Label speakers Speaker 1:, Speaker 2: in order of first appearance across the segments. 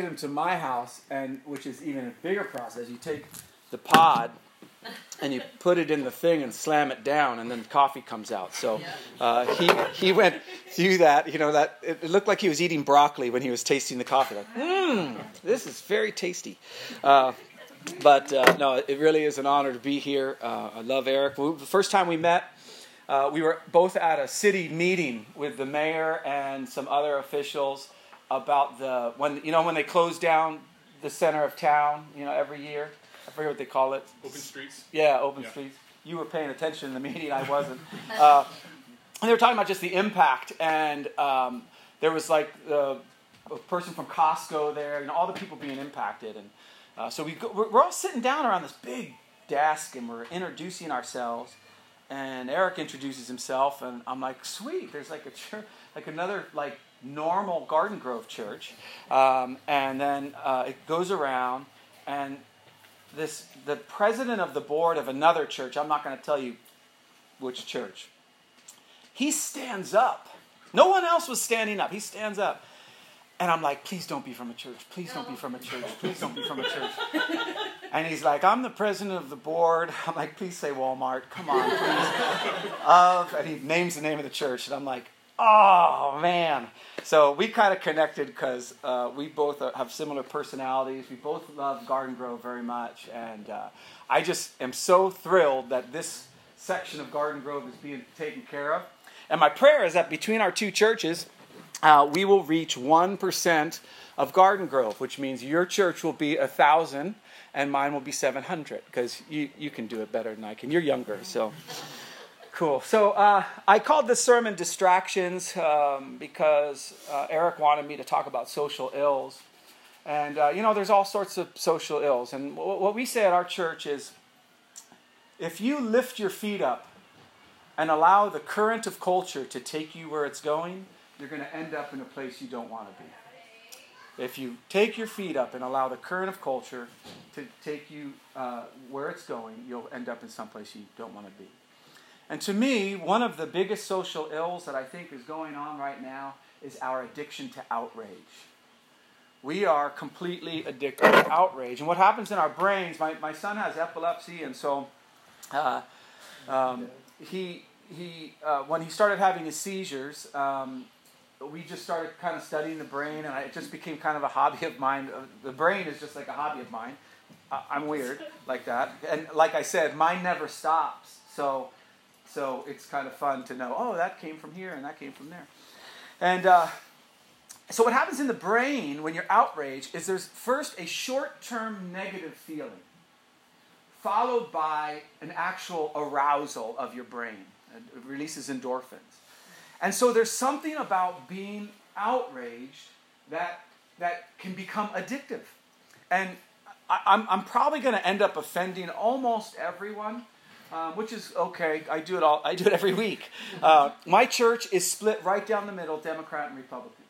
Speaker 1: made them to my house, and which is even a bigger process. You take the pod and you put it in the thing and slam it down, and then coffee comes out. So uh, he he went through that. You know that it, looked like he was eating broccoli when he was tasting the coffee. Like, mmm, this is very tasty. Uh, but uh, no, it really is an honor to be here. Uh, I love Eric. the first time we met, uh, we were both at a city meeting with the mayor and some other officials about the when you know when they close down the center of town. You know every year I forget what they call it.
Speaker 2: Open streets.
Speaker 1: Yeah, open yeah. streets. You were paying attention in the meeting. I wasn't. uh, and they were talking about just the impact, and um, there was like a person from Costco there, and all the people being impacted, and uh, so we go, we're, we're all sitting down around this big desk, and we're introducing ourselves. And Eric introduces himself, and I'm like, sweet. There's like a church, like another like normal Garden Grove church, um, and then uh, it goes around, and this the president of the board of another church, I'm not going to tell you which church. He stands up. No one else was standing up. He stands up. And I'm like, please don't be from a church. Please don't be from a church. Please don't be from a church. And he's like, I'm the president of the board. I'm like, please say Walmart. Come on, please. Of, and he names the name of the church. And I'm like, oh, man. So we kind of connected because uh, we both have similar personalities. We both love Garden Grove very much, and uh, I just am so thrilled that this section of Garden Grove is being taken care of. And my prayer is that between our two churches, uh, we will reach one percent of Garden Grove, which means your church will be a thousand and mine will be seven hundred because you you can do it better than I can. You're younger, so. Cool. So uh, I called this sermon Distractions um, because uh, Eric wanted me to talk about social ills. And, uh, you know, there's all sorts of social ills. And w- what we say at our church is if you lift your feet up and allow the current of culture to take you where it's going, you're going to end up in a place you don't want to be. If you take your feet up and allow the current of culture to take you uh, where it's going, you'll end up in some place you don't want to be. And to me, one of the biggest social ills that I think is going on right now is our addiction to outrage. We are completely addicted to outrage. And what happens in our brains, my, my son has epilepsy, and so uh, um, he, he, uh, when he started having his seizures, um, we just started kind of studying the brain, and it just became kind of a hobby of mine. Uh, the brain is just like a hobby of mine. I'm weird like that. And like I said, mine never stops. So so it's kind of fun to know, oh, that came from here and that came from there. And uh, so what happens in the brain when you're outraged is there's first a short term negative feeling, followed by an actual arousal of your brain. It releases endorphins. And so there's something about being outraged that, that can become addictive. And I, I'm, I'm probably going to end up offending almost everyone um, which is okay. I do it all. I do it every week. Uh, my church is split right down the middle, Democrat and Republican,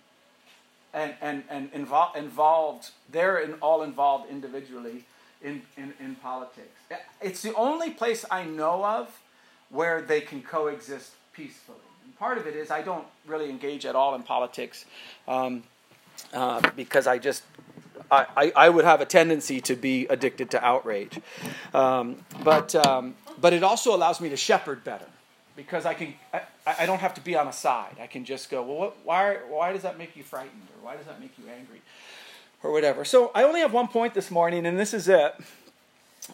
Speaker 1: and and and involved. they're in, all involved individually in, in in politics. It's the only place I know of where they can coexist peacefully. And part of it is I don't really engage at all in politics um, uh, because I just I, I, would have a tendency to be addicted to outrage. Um, but um, but it also allows me to shepherd better because I can I, I don't have to be on a side. I can just go, well, what, why why does that make you frightened or why does that make you angry or whatever. So I only have one point this morning, and this is it.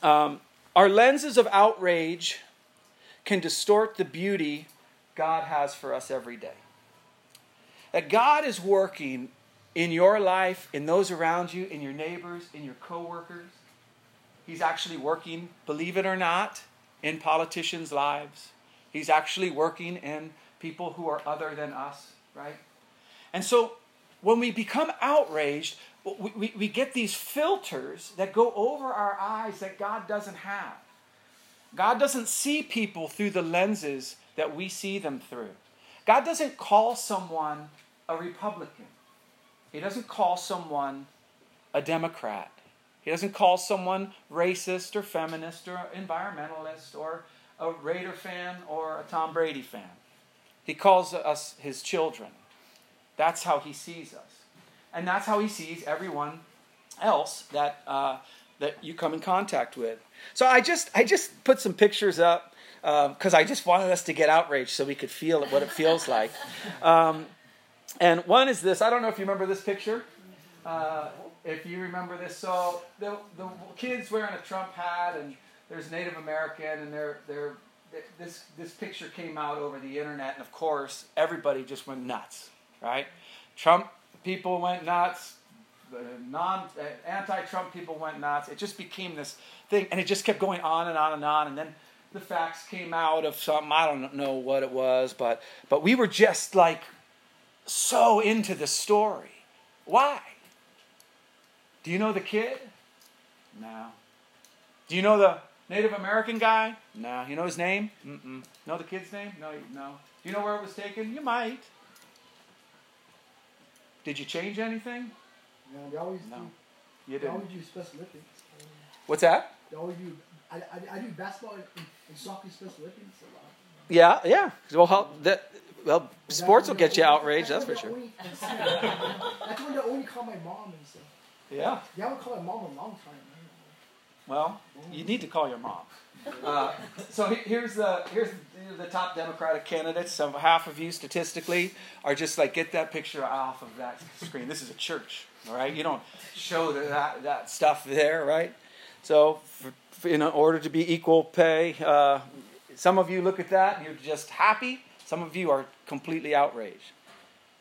Speaker 1: Um, our lenses of outrage can distort the beauty God has for us every day. That God is working in your life, in those around you, in your neighbors, in your coworkers. He's actually working, believe it or not, in politicians' lives. He's actually working in people who are other than us, right? And so when we become outraged, we, we, we, get these filters that go over our eyes that God doesn't have. God doesn't see people through the lenses that we see them through. God doesn't call someone a Republican. He doesn't call someone a Democrat. He doesn't call someone racist or feminist or environmentalist or a Raider fan or a Tom Brady fan. He calls us his children. That's how he sees us. And that's how he sees everyone else that, uh, that you come in contact with. So I just, I just put some pictures up because um, I just wanted us to get outraged so we could feel what it feels like. Um, and one is this I don't know if you remember this picture. Uh, if you remember this, so the, the kid's wearing a Trump hat, and there's Native American, and they're, they're, this, this picture came out over the internet, and of course, everybody just went nuts, right? Trump people went nuts, the non anti-Trump people went nuts. It just became this thing, and it just kept going on and on and on. And then the facts came out of something I don't know what it was, but but we were just like so into the story. Why? Do you know the kid? No. Do you know the Native American guy? No. You know his name? Mm-mm. Know the kid's name? No. No. Do you know where it was taken? You might. Did you change anything?
Speaker 2: No, they always
Speaker 1: no.
Speaker 2: Do,
Speaker 1: you didn't.
Speaker 2: always do Special Olympics.
Speaker 1: What's that?
Speaker 2: They always do. I, I, I do basketball and, and soccer Special Olympics a lot.
Speaker 1: Yeah, yeah. Well, how, that, well,
Speaker 2: That's
Speaker 1: sports will get you outraged. That's for sure.
Speaker 2: only- That's when they only call my mom and stuff.
Speaker 1: Yeah.
Speaker 2: They haven't called my mom in a long time.
Speaker 1: Well, you need to call your mom. Uh, so here's the here's the, the top Democratic candidates. So half of you statistically are just like get that picture off of that screen. This is a church, all right? You don't show that that stuff there, right? So for, for- in order to be equal pay, uh, some of you look at that and you're just happy. Some of you are completely outraged.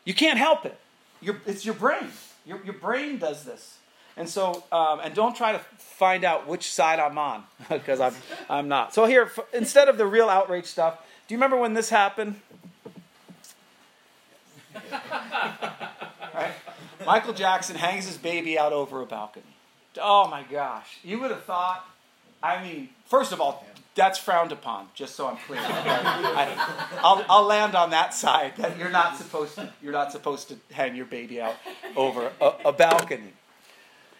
Speaker 1: You can't help it. It's your brain. Your, your brain does this. And so, um, and don't try to find out which side I'm on, because I'm, I'm not. So here, f- instead of the real outrage stuff, do you remember when this happened? right? Michael Jackson hangs his baby out over a balcony. Oh my gosh. You would have thought, I mean, first of all, that's frowned upon, just so I'm clear. I, I'll, I'll land on that side that you're not supposed to, you're not supposed to hang your baby out over a, a balcony.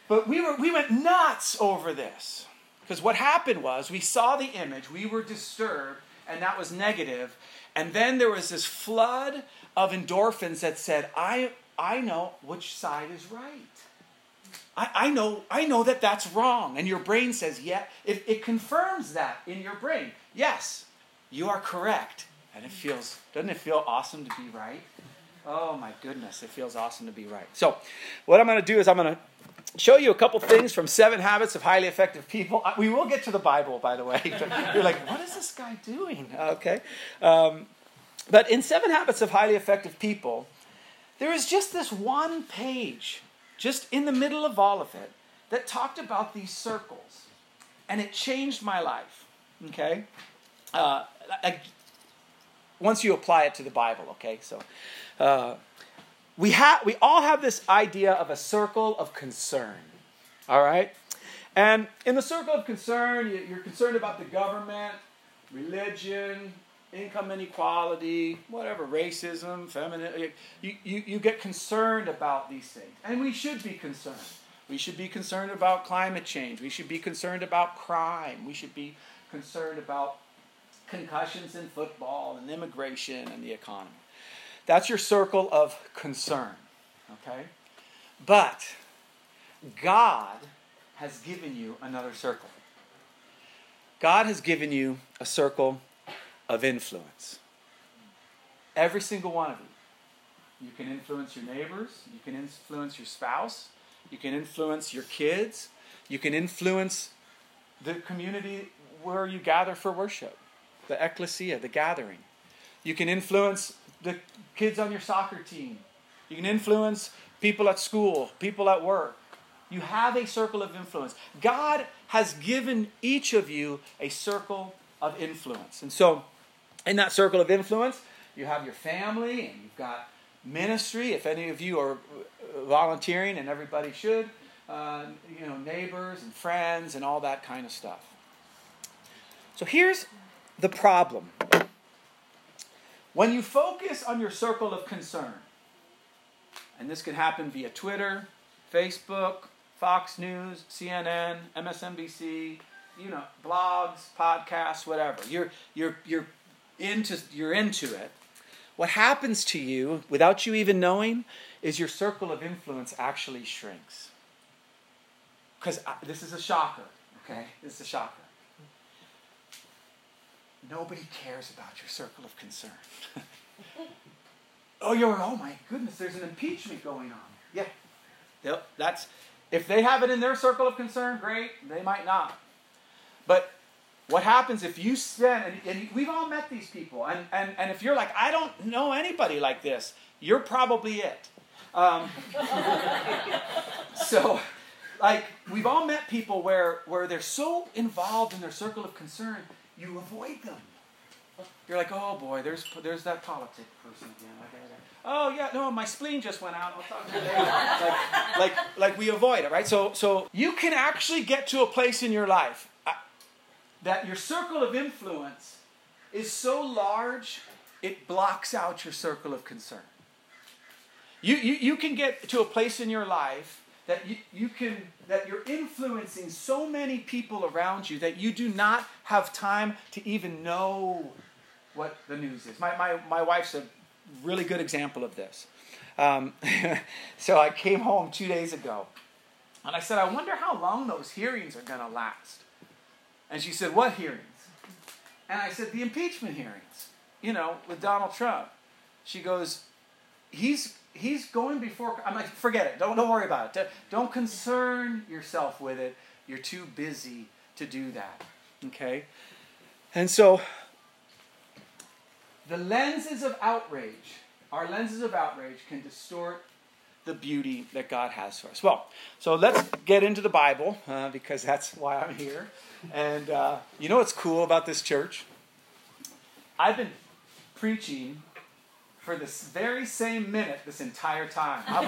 Speaker 1: But we, were, we went nuts over this. Because what happened was we saw the image, we were disturbed, and that was negative. And then there was this flood of endorphins that said, I, I know which side is right. I, I, know, I know that that's wrong. And your brain says, yeah, it, it confirms that in your brain. Yes, you are correct. And it feels, doesn't it feel awesome to be right? Oh my goodness, it feels awesome to be right. So, what I'm going to do is I'm going to show you a couple things from Seven Habits of Highly Effective People. We will get to the Bible, by the way. You're like, what is this guy doing? Okay. Um, but in Seven Habits of Highly Effective People, there is just this one page, just in the middle of all of it, that talked about these circles. And it changed my life. Okay? Uh, I, once you apply it to the Bible, okay? So. Uh, we, have, we all have this idea of a circle of concern, all right? And in the circle of concern, you- you're concerned about the government, religion, income inequality, whatever, racism, feminism. You, you, you get concerned about these things. And we should be concerned. We should be concerned about climate change. We should be concerned about crime. We should be concerned about concussions in football and immigration and the economy. That's your circle of concern. Okay? But God has given you another circle. God has given you a circle of influence. Every single one of you. You can influence your neighbors, you can influence your spouse, you can influence your kids, you can influence the community where you gather for worship, the ecclesia, the gathering. You can influence the kids on your soccer team. You can influence people at school, people at work. You have a circle of influence. God has given each of you a circle of influence. And so, in that circle of influence, you have your family and you've got ministry. If any of you are uh, volunteering, and everybody should, uh, you know, neighbors and friends and all that kind of stuff. So, here's the problem when you focus on your circle of concern, and this can happen via Twitter, Facebook, Fox News, CNN, MSNBC, you know, blogs, podcasts, whatever. You're you're you're into you're into it. what happens to you without you even knowing is your circle of influence actually shrinks. Because uh, this is a shocker, okay? This is a shocker. Nobody cares about your circle of concern. oh, you're, oh my goodness, there's an impeachment going on. Yeah. Yep, that's, if they have it in their circle of concern, great. They might not. But what happens if you spend, and, and, we've all met these people, and, and, and if you're like, I don't know anybody like this, you're probably it. Um, so, like, we've all met people where, where they're so involved in their circle of concern, you avoid them. You're like, oh boy, there's, there's that politic person again. Oh yeah, no, my spleen just went out. I'll talk to you later. like, like, like we avoid it, right? So, so you can actually get to a place in your life that your circle of influence is so large it blocks out your circle of concern. You, you, you can get to a place in your life that you, you can that you're influencing so many people around you that you do not have time to even know what the news is. My, my, my wife's a really good example of this. Um, so I came home two days ago and I said, I wonder how long those hearings are going to last. And she said, What hearings? And I said, The impeachment hearings, you know, with Donald Trump. She goes, He's he's going before. I'm like, forget it. Don't, don't worry about it. Don't concern yourself with it. You're too busy to do that. Okay? And so, the lenses of outrage, our lenses of outrage can distort the beauty that God has for us. Well, so let's get into the Bible uh, because that's why I'm here. And uh, you know what's cool about this church? I've been preaching for this very same minute this entire time. I,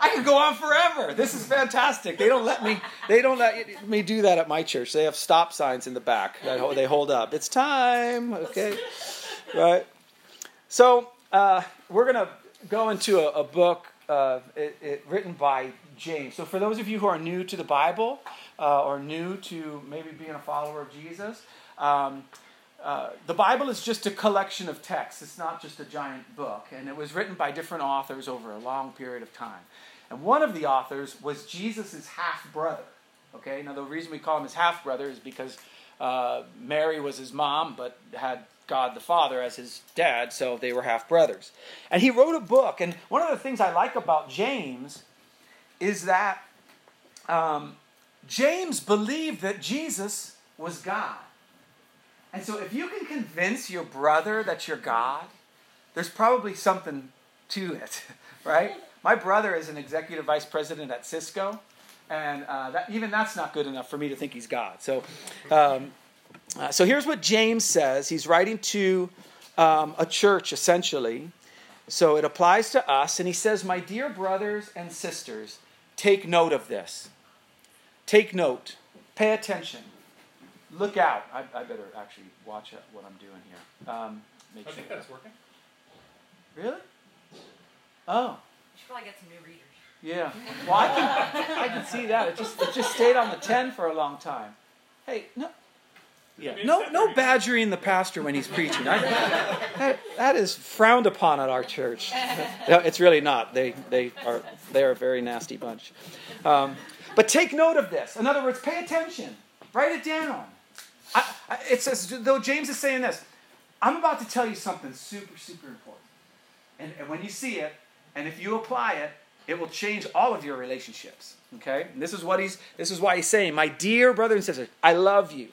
Speaker 1: I, I can go on forever. This is fantastic. They don't let me. They don't let me do that at my church. They have stop signs in the back that they hold up. It's time. Okay, right. So uh, we're gonna go into a, a book uh, it, it, written by James. So for those of you who are new to the Bible uh, or new to maybe being a follower of Jesus. Um, uh, the Bible is just a collection of texts. It's not just a giant book. And it was written by different authors over a long period of time. And one of the authors was Jesus' half brother. Okay, now the reason we call him his half brother is because uh, Mary was his mom, but had God the Father as his dad, so they were half brothers. And he wrote a book. And one of the things I like about James is that um, James believed that Jesus was God. And so if you can convince your brother that you're God, there's probably something to it, right? My brother is an executive vice president at Cisco, and uh, that, even that's not good enough for me to think he's God. So, um, uh, so here's what James says. He's writing to um, a church, essentially. So it applies to us, and he says, My dear brothers and sisters, take note of this. Take note. Pay attention look out. I, I better actually watch what I'm doing here. Um,
Speaker 3: make I sure think that's working.
Speaker 1: Really? Oh.
Speaker 4: You should probably get some new readers.
Speaker 1: Yeah. Well, I can, I can see that. It just, it just stayed on the 10 for a long time. Hey, no. Yeah. No, no badgering the pastor when he's preaching. I, that, that is frowned upon at our church. No, it's really not. They, they are they're a very nasty bunch. Um, but take note of this. In other words, pay attention. Write it down. I, I, it says, though James is saying this, I'm about to tell you something super, super important. And, and when you see it, and if you apply it, it will change all of your relationships. Okay? And this is what he's this is why he's saying, My dear brother and sister, I love you.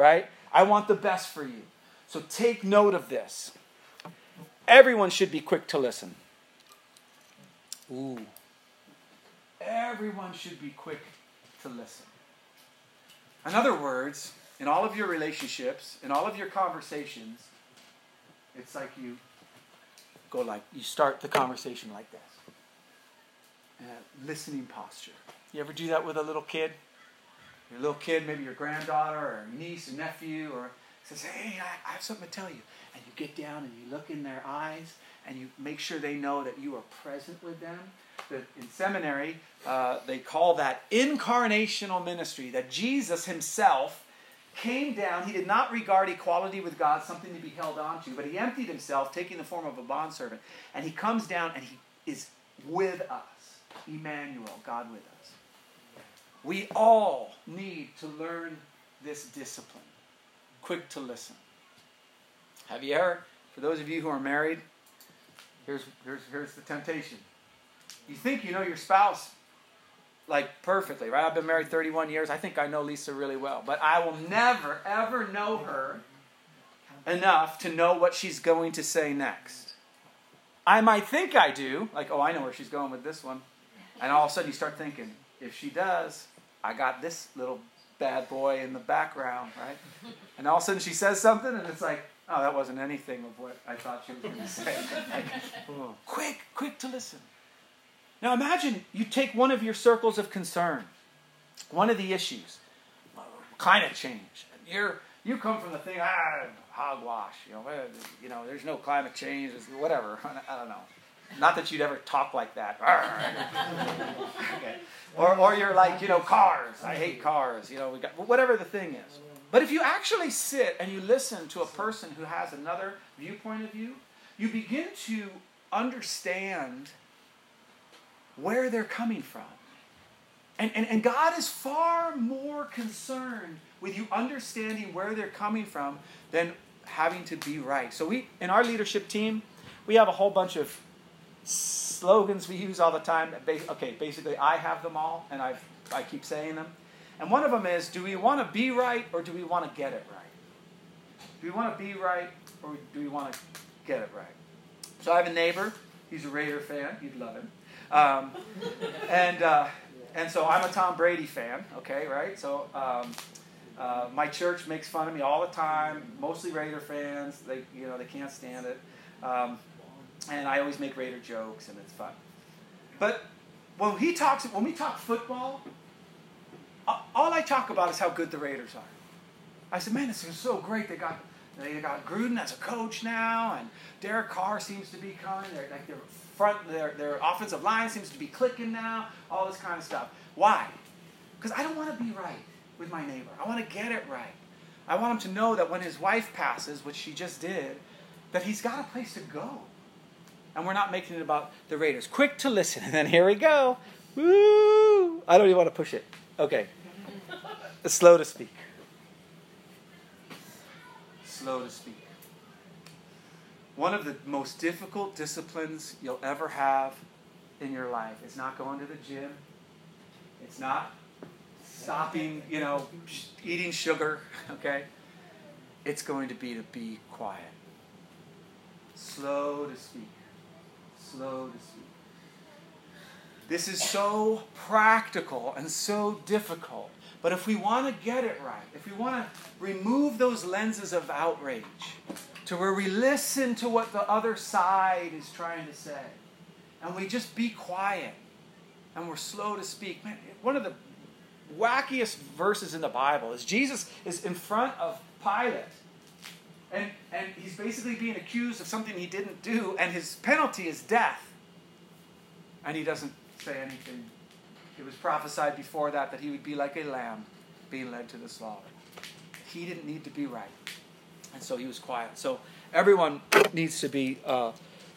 Speaker 1: Right? I want the best for you. So take note of this. Everyone should be quick to listen. Ooh. Everyone should be quick to listen. In other words, in all of your relationships, in all of your conversations, it's like you go like, you start the conversation like this. Uh, listening posture. You ever do that with a little kid? Your little kid, maybe your granddaughter or niece or nephew, or says, Hey, I, have something to tell you. And you get down and you look in their eyes and you make sure they know that you are present with them. That in seminary, uh, they call that incarnational ministry, that Jesus himself came down. He did not regard equality with God something to be held on to, but he emptied himself, taking the form of a bondservant. And he comes down and he is with us. Emmanuel, God with us. We all need to learn this discipline. Quick to listen. Have you ever, for those of you who are married, here's, here's, here's the temptation. You think you know your spouse like perfectly, right? I've been married 31 years. I think I know Lisa really well, but I will never, ever know her enough to know what she's going to say next. I might think I do, like, oh, I know where she's going with this one. And all of a sudden you start thinking, if she does, I got this little bad boy in the background, right? And all of a sudden she says something, and it's like, oh, that wasn't anything of what I thought she was going to say. Like, oh, quick, quick to listen. Now imagine you take one of your circles of concern, one of the issues, climate change. You're you come from the thing, ah, hogwash. You know, you know, there's no climate change, whatever. I don't know. Not that you'd ever talk like that. okay. Or, or you're like, you know, cars. I hate cars. You know, we got whatever the thing is. But if you actually sit and you listen to a person who has another viewpoint of you, you begin to understand where they're coming from. And, and, and God is far more concerned with you understanding where they're coming from than having to be right. So we in our leadership team, we have a whole bunch of slogans we use all the time. Okay, basically I have them all and i I keep saying them. And one of them is do we want to be right or do we want to get it right? Do we want to be right or do we want to get it right? So I have a neighbor, he's a Raider fan, you'd love him. Um, and, uh, and so I'm a Tom Brady fan, okay, right? So um, uh, my church makes fun of me all the time, mostly Raider fans. They, you know, they can't stand it. Um, and I always make Raider jokes, and it's fun. But when he talks, when we talk football, all I talk about is how good the Raiders are. I said, man, this is so great. They got they got Gruden as a coach now, and Derek Carr seems to be coming. They're like they're front, their, their offensive line seems to be clicking now, all this kind of stuff. Why? Because I don't want to be right with my neighbor. I want to get it right. I want him to know that when his wife passes, which she just did, that he's got a place to go. And we're not making it about the Raiders. Quick to listen, and then here we go. Woo! I don't even want to push it. Okay. Slow to speak. Slow to speak. One of the most difficult disciplines you'll ever have in your life is not going to the gym. It's not stopping, you know, eating sugar, okay? It's going to be to be quiet. Slow to speak. Slow to speak. This is so practical and so difficult. But if we want to get it right, if we want to remove those lenses of outrage, to where we listen to what the other side is trying to say. And we just be quiet. And we're slow to speak. Man, one of the wackiest verses in the Bible is Jesus is in front of Pilate. And, and he's basically being accused of something he didn't do, and his penalty is death. And he doesn't say anything. It was prophesied before that that he would be like a lamb being led to the slaughter. He didn't need to be right. And so he was quiet. So everyone needs to be uh,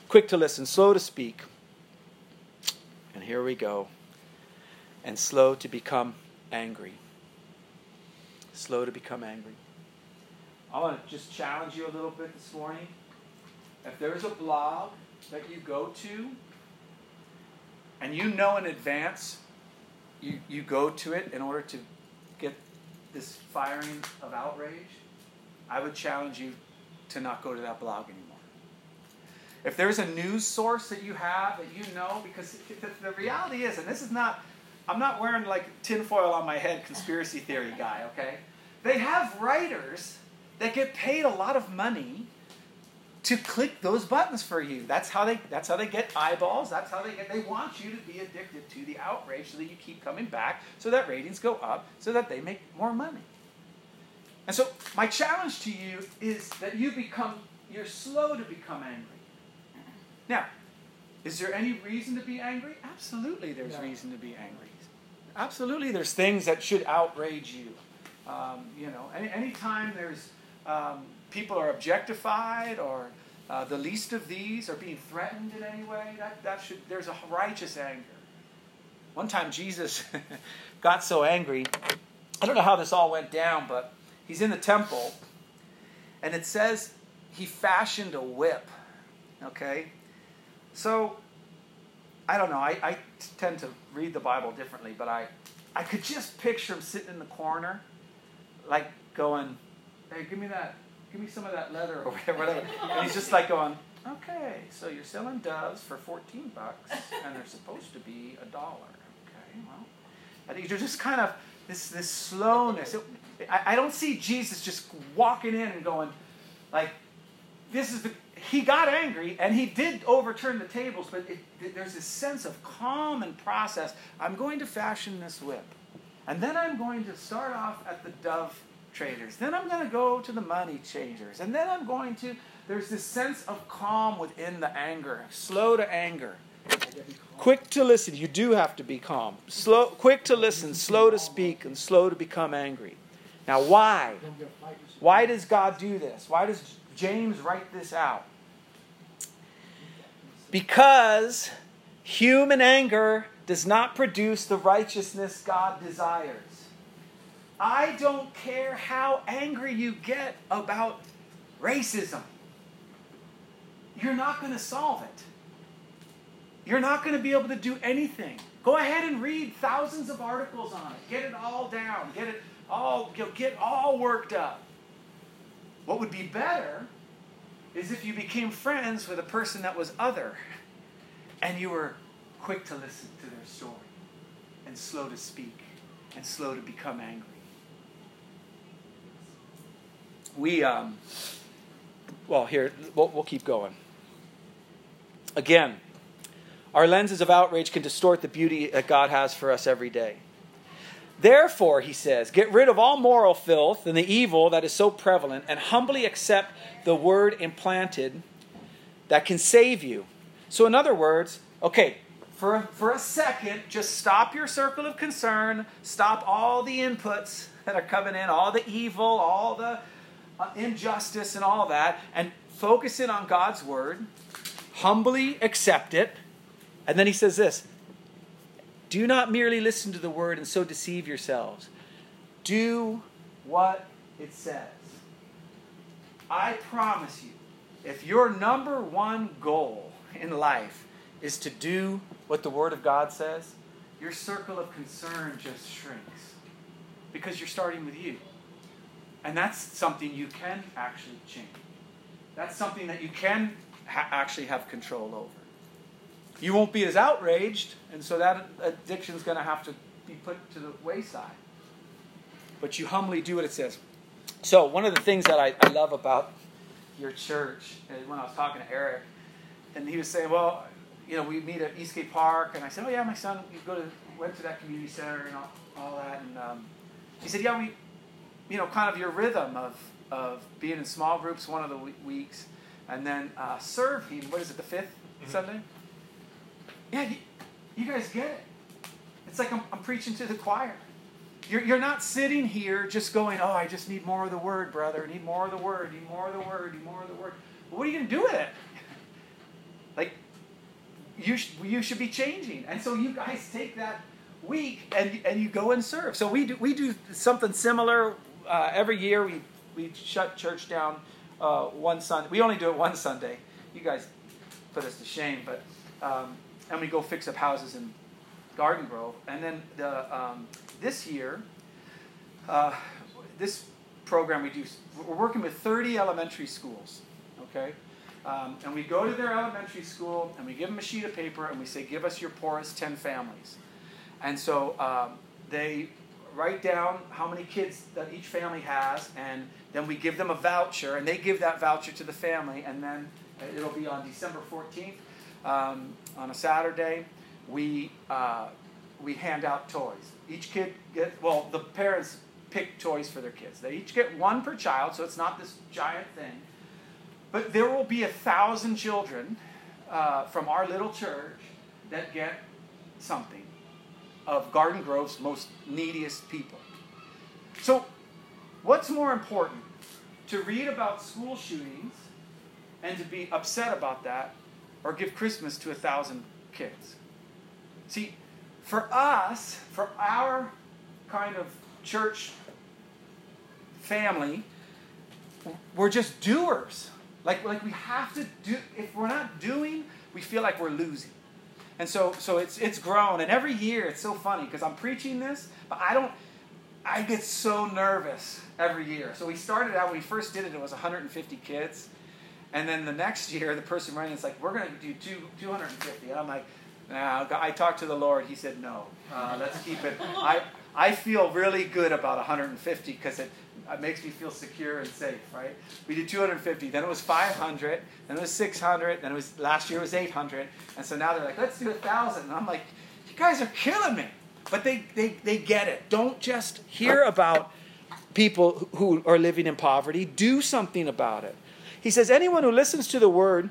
Speaker 1: quick to listen, slow to speak. And here we go. And slow to become angry. Slow to become angry. I want to just challenge you a little bit this morning. If there's a blog that you go to and you know in advance you, you go to it in order to get this firing of outrage, I would challenge you to not go to that blog anymore. If there's a news source that you have that you know, because the reality is, and this is not, I'm not wearing like tinfoil on my head conspiracy theory guy, okay? They have writers that get paid a lot of money to click those buttons for you. That's how they that's how they get eyeballs. That's how they get they want you to be addicted to the outrage so that you keep coming back so that ratings go up so that they make more money. And so, my challenge to you is that you become, you're slow to become angry. Now, is there any reason to be angry? Absolutely, there's reason to be angry. Absolutely, there's things that should outrage you. Um, you know, any anytime there's um, people are objectified or uh, the least of these are being threatened in any way, that, that should there's a righteous anger. One time Jesus got so angry. I don't know how this all went down, but he's in the temple, and it says he fashioned a whip. Okay? So, I don't know. I, I tend to read the Bible differently, but I, I could just picture him sitting in the corner, like going, hey, give me that, give me some of that leather or whatever. And he's just like going, okay, so you're selling doves for 14 bucks, and they're supposed to be a dollar. Okay, well, I think you're just kind of this this slowness. It, I, I don't see Jesus just walking in and going, like, this is the. He got angry and he did overturn the tables, but it, there's this sense of calm and process. I'm going to fashion this whip. And then I'm going to start off at the dove traders. Then I'm going to go to the money changers. And then I'm going to. There's this sense of calm within the anger, slow to anger. Quick to listen. You do have to be calm. Slow, quick to listen, slow to speak, and slow to become angry. Now, why? Why does God do this? Why does James write this out? Because human anger does not produce the righteousness God desires. I don't care how angry you get about racism, you're not going to solve it. You're not going to be able to do anything. Go ahead and read thousands of articles on it. Get it all down. Get it all get all worked up. What would be better is if you became friends with a person that was other and you were quick to listen to their story and slow to speak and slow to become angry. We, um, well, here, we'll, we'll keep going. Again, our lenses of outrage can distort the beauty that God has for us every day. Therefore, he says, get rid of all moral filth and the evil that is so prevalent and humbly accept the word implanted that can save you. So, in other words, okay, for, for a second, just stop your circle of concern, stop all the inputs that are coming in, all the evil, all the Uh, injustice, and all that, and focus in on God's word, humbly accept it. And then he says this do not merely listen to the word and so deceive yourselves. Do what it says. I promise you, if your number one goal in life is to do what the Word of God says, your circle of concern just shrinks because you're starting with you. And that's something you can actually change. That's something that you can ha- actually have control over you won't be as outraged, and so that addiction is going to have to be put to the wayside. But you humbly do what it says. So, one of the things that I, I love about your church, when I was talking to Eric, and he was saying, well, you know, we meet at Eastgate Park, and I said, oh yeah, my son, we go to went to that community center and all, all that, and um, he said, yeah, we, you know, kind of your rhythm of of being in small groups one of the weeks, and then uh, serve. What is it, the 5th mm-hmm. Sunday? Yeah, you, you guys get it. It's like I'm, I'm preaching to the choir. You're, you're not sitting here just going, oh, I just need more of the word, brother. Need more of the word, need more of the word, need more of the word. Well, what are you going to do with it? like, you, sh- you should be changing. And so you guys take that week and, and you go and serve. So we do, we do something similar uh, every year. We, we shut church down uh, one Sunday. We only do it one Sunday. You guys put us to shame, but um, and we go fix up houses in Garden Grove. And then the, um, this year, uh, this program we do, we're working with 30 elementary schools, okay? Um, and we go to their elementary school and we give them a sheet of paper and we say, give us your poorest 10 families. And so um, they write down how many kids that each family has, and then we give them a voucher, and they give that voucher to the family, and then it'll be on December 14th um, on a Saturday, we uh, we hand out toys. Each kid get well. The parents pick toys for their kids. They each get one per child, so it's not this giant thing. But there will be a thousand children uh, from our little church that get something of Garden Grove's most neediest people. So What's more important? To read about school shootings and to be upset about that, or give Christmas to a thousand kids? See, for us, for our kind of church family, we're just doers. Like, like we have to do, if we're not doing, we feel like we're losing. And so, so it's, it's grown. And every year, it's so funny because I'm preaching this, but I don't, I get so nervous every year. So we started out, when we first did it, it was 150 kids. And then the next year, the person running is like, we're going to do two, 250. And I'm like, nah, I talked to the Lord. He said, no, uh, let's keep it. I, I feel really good about 150 because it, it makes me feel secure and safe, right? We did 250, then it was 500, then it was 600, then it was last year it was 800, and so now they're like, let's do a thousand, and I'm like, you guys are killing me, but they they they get it. Don't just hear about people who are living in poverty. Do something about it. He says anyone who listens to the word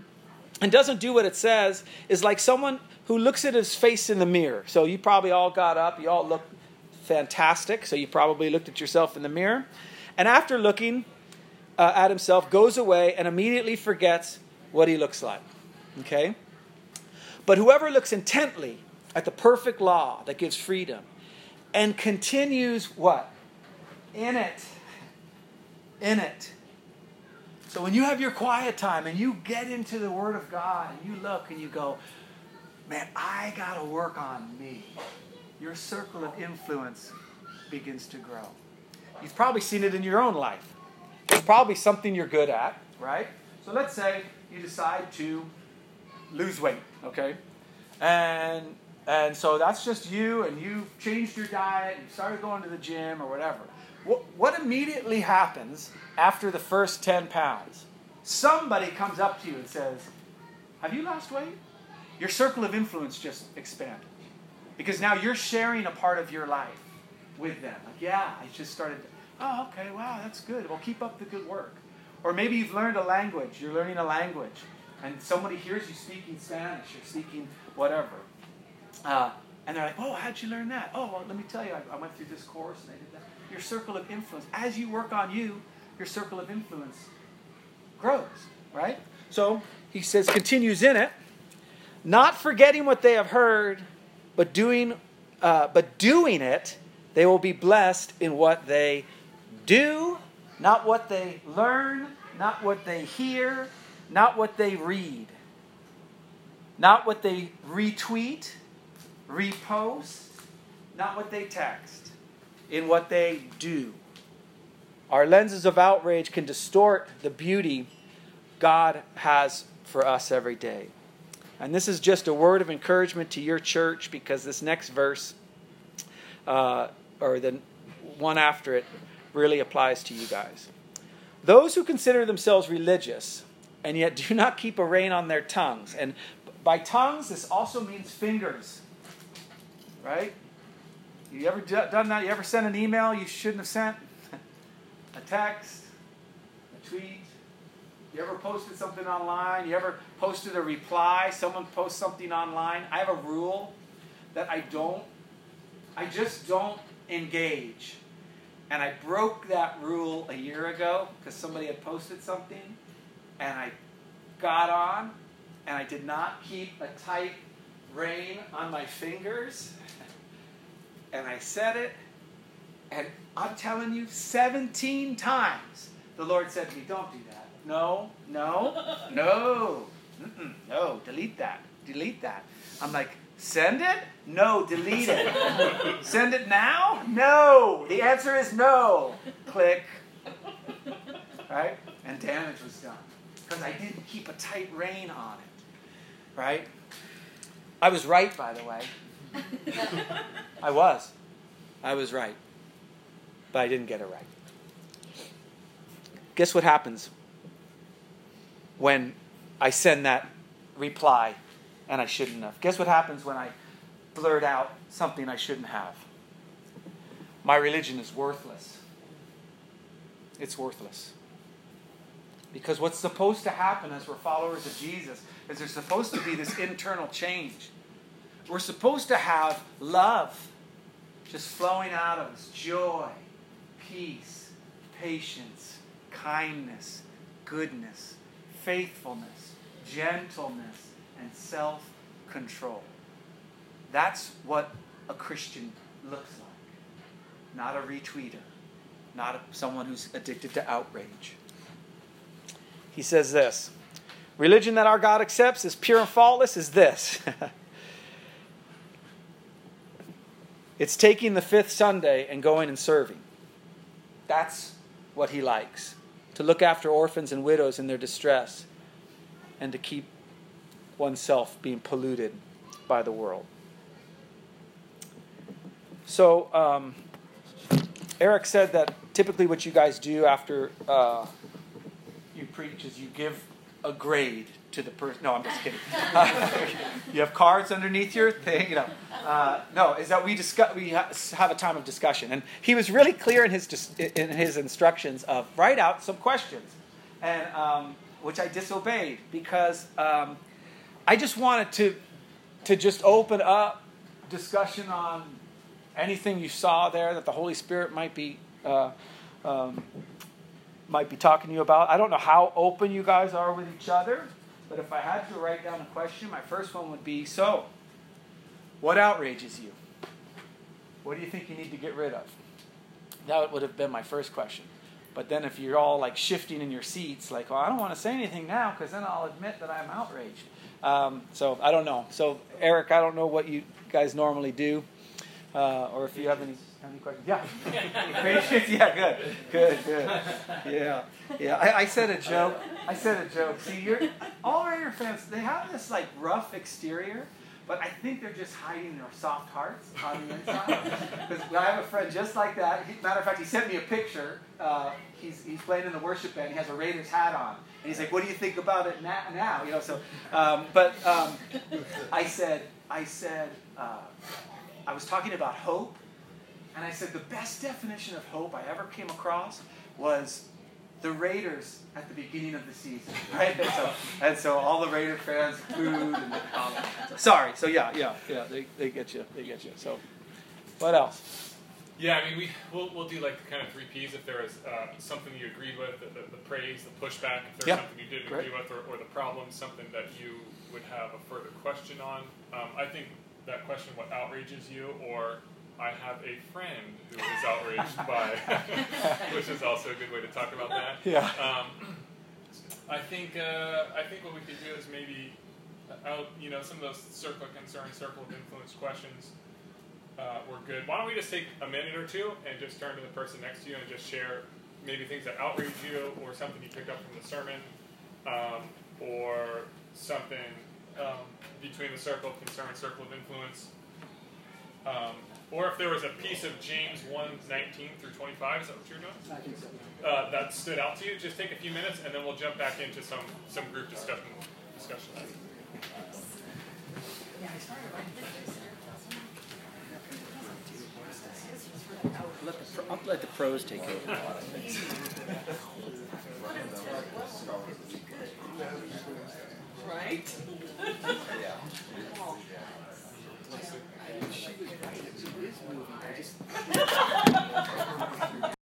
Speaker 1: and doesn't do what it says is like someone who looks at his face in the mirror. So you probably all got up, you all look fantastic. So you probably looked at yourself in the mirror. And after looking uh, at himself, goes away and immediately forgets what he looks like. Okay? But whoever looks intently at the perfect law that gives freedom and continues what? In it. In it. So when you have your quiet time and you get into the Word of God and you look and you go, man, I got to work on me, your circle of influence begins to grow. You've probably seen it in your own life. It's probably something you're good at, right? So let's say you decide to lose weight, okay? And and so that's just you, and you've changed your diet, you started going to the gym or whatever. What, what immediately happens after the first 10 pounds? Somebody comes up to you and says, Have you lost weight? Your circle of influence just expanded. Because now you're sharing a part of your life with them. Like, yeah, I just started Oh, okay, wow, that's good. Well, keep up the good work. Or maybe you've learned a language, you're learning a language, and somebody hears you speaking Spanish or speaking whatever. Uh, and they're like, oh, how'd you learn that? Oh, well, let me tell you, I, I went through this course and I did that. Your circle of influence, as you work on you, your circle of influence grows, right? So he says, continues in it, not forgetting what they have heard, but doing, uh, but doing it, they will be blessed in what they do, not what they learn, not what they hear, not what they read, not what they retweet, repost, not what they text, in what they do. Our lenses of outrage can distort the beauty God has for us every day. And this is just a word of encouragement to your church because this next verse, uh, or the one after it, really applies to you guys. Those who consider themselves religious and yet do not keep a rein on their tongues, and by tongues, this also means fingers, right? You ever done that? You ever sent an email you shouldn't have sent? a text, a tweet. You ever posted something online? You ever posted a reply? Someone posts something online. I have a rule that I don't, I just don't engage and I broke that rule a year ago because somebody had posted something and I got on and I did not keep a tight rein on my fingers. And I said it, and I'm telling you, 17 times the Lord said to me, Don't do that. No, no, no, no, delete that, delete that. I'm like, Send it? No, delete it. Send it now? No. The answer is no. Click. Right? And damage was done. Because I didn't keep a tight rein on it. Right? I was right, by the way. I was. I was right. But I didn't get it right. Guess what happens when I send that reply and I shouldn't have. Guess what happens when I blurt out something I shouldn't have? My religion is worthless. It's worthless. Because what's supposed to happen as we're followers of Jesus is there's supposed to be this internal change. We're supposed to have love just flowing out of us joy, peace, patience, kindness, goodness, faithfulness, gentleness, and self control. That's what a Christian looks like. Not a retweeter, not a, someone who's addicted to outrage. He says this Religion that our God accepts as pure and faultless is this it's taking the fifth Sunday and going and serving. That's what he likes to look after orphans and widows in their distress and to keep oneself being polluted by the world. So, um, Eric said that typically what you guys do after uh, you preach is you give a grade to the person. No, I'm just kidding. You have cards underneath your thing. You know, uh, no, is that we discuss we have a time of discussion, and he was really clear in his in his instructions of write out some questions, and um, which I disobeyed because um, I just wanted to to just open up discussion on anything you saw there that the Holy Spirit might be. Uh, um, might be talking to you about. I don't know how open you guys are with each other, but if I had to write down a question, my first one would be So, what outrages you? What do you think you need to get rid of? That would have been my first question. But then if you're all like shifting in your seats, like, well, I don't want to say anything now because then I'll admit that I'm outraged. Um, so I don't know. So, Eric, I don't know what you guys normally do, uh, or if you have any any questions? Yeah. Patience? Yeah, good. Good, good. Yeah. Yeah. I, I, said a joke. I said a joke. See, you're all Raider fans, they have this like rough exterior, but I think they're just hiding their soft hearts on the inside. Because I have a friend just like that. He, matter of fact, he sent me a picture. Uh, he's, he's playing in the worship band. He has a Raiders hat on. And he's like, what do you think about it now? now? You know, so, um, but um, I said, I said, uh, I was talking about hope and I said, the best definition of hope I ever came across was the Raiders at the beginning of the season, right? And so, and so all the Raider fans booed. And, um, sorry. So yeah, yeah, yeah. They, they get you. They get you. So, what else?
Speaker 3: Yeah, I mean, we we'll, we'll do like the kind of three P's if there is uh, something you agreed with, the, the, the, praise, the pushback, if there's yep. something you didn't agree with, or, or the problem, something that you would have a further question on. Um, I think that question, what outrages you, or I have a friend who is outraged by, which is also a good way to talk about that.
Speaker 1: Yeah.
Speaker 3: Um, I think uh, I think what we could do is maybe, out, you know, some of those circle of concern, circle of influence questions uh, were good. Why don't we just take a minute or two and just turn to the person next to you and just share maybe things that outrage you or something you picked up from the sermon um, or something um, between the circle of concern, circle of influence. Um, or if there was a piece of James 1 19 through 25, is that what you're doing?
Speaker 2: I think so.
Speaker 3: Uh, that stood out to you, just take a few minutes and then we'll jump back into some, some group discussion. discussion.
Speaker 1: Let the, I'll let the pros take over.
Speaker 4: right?
Speaker 2: She was right. It is moving. I just.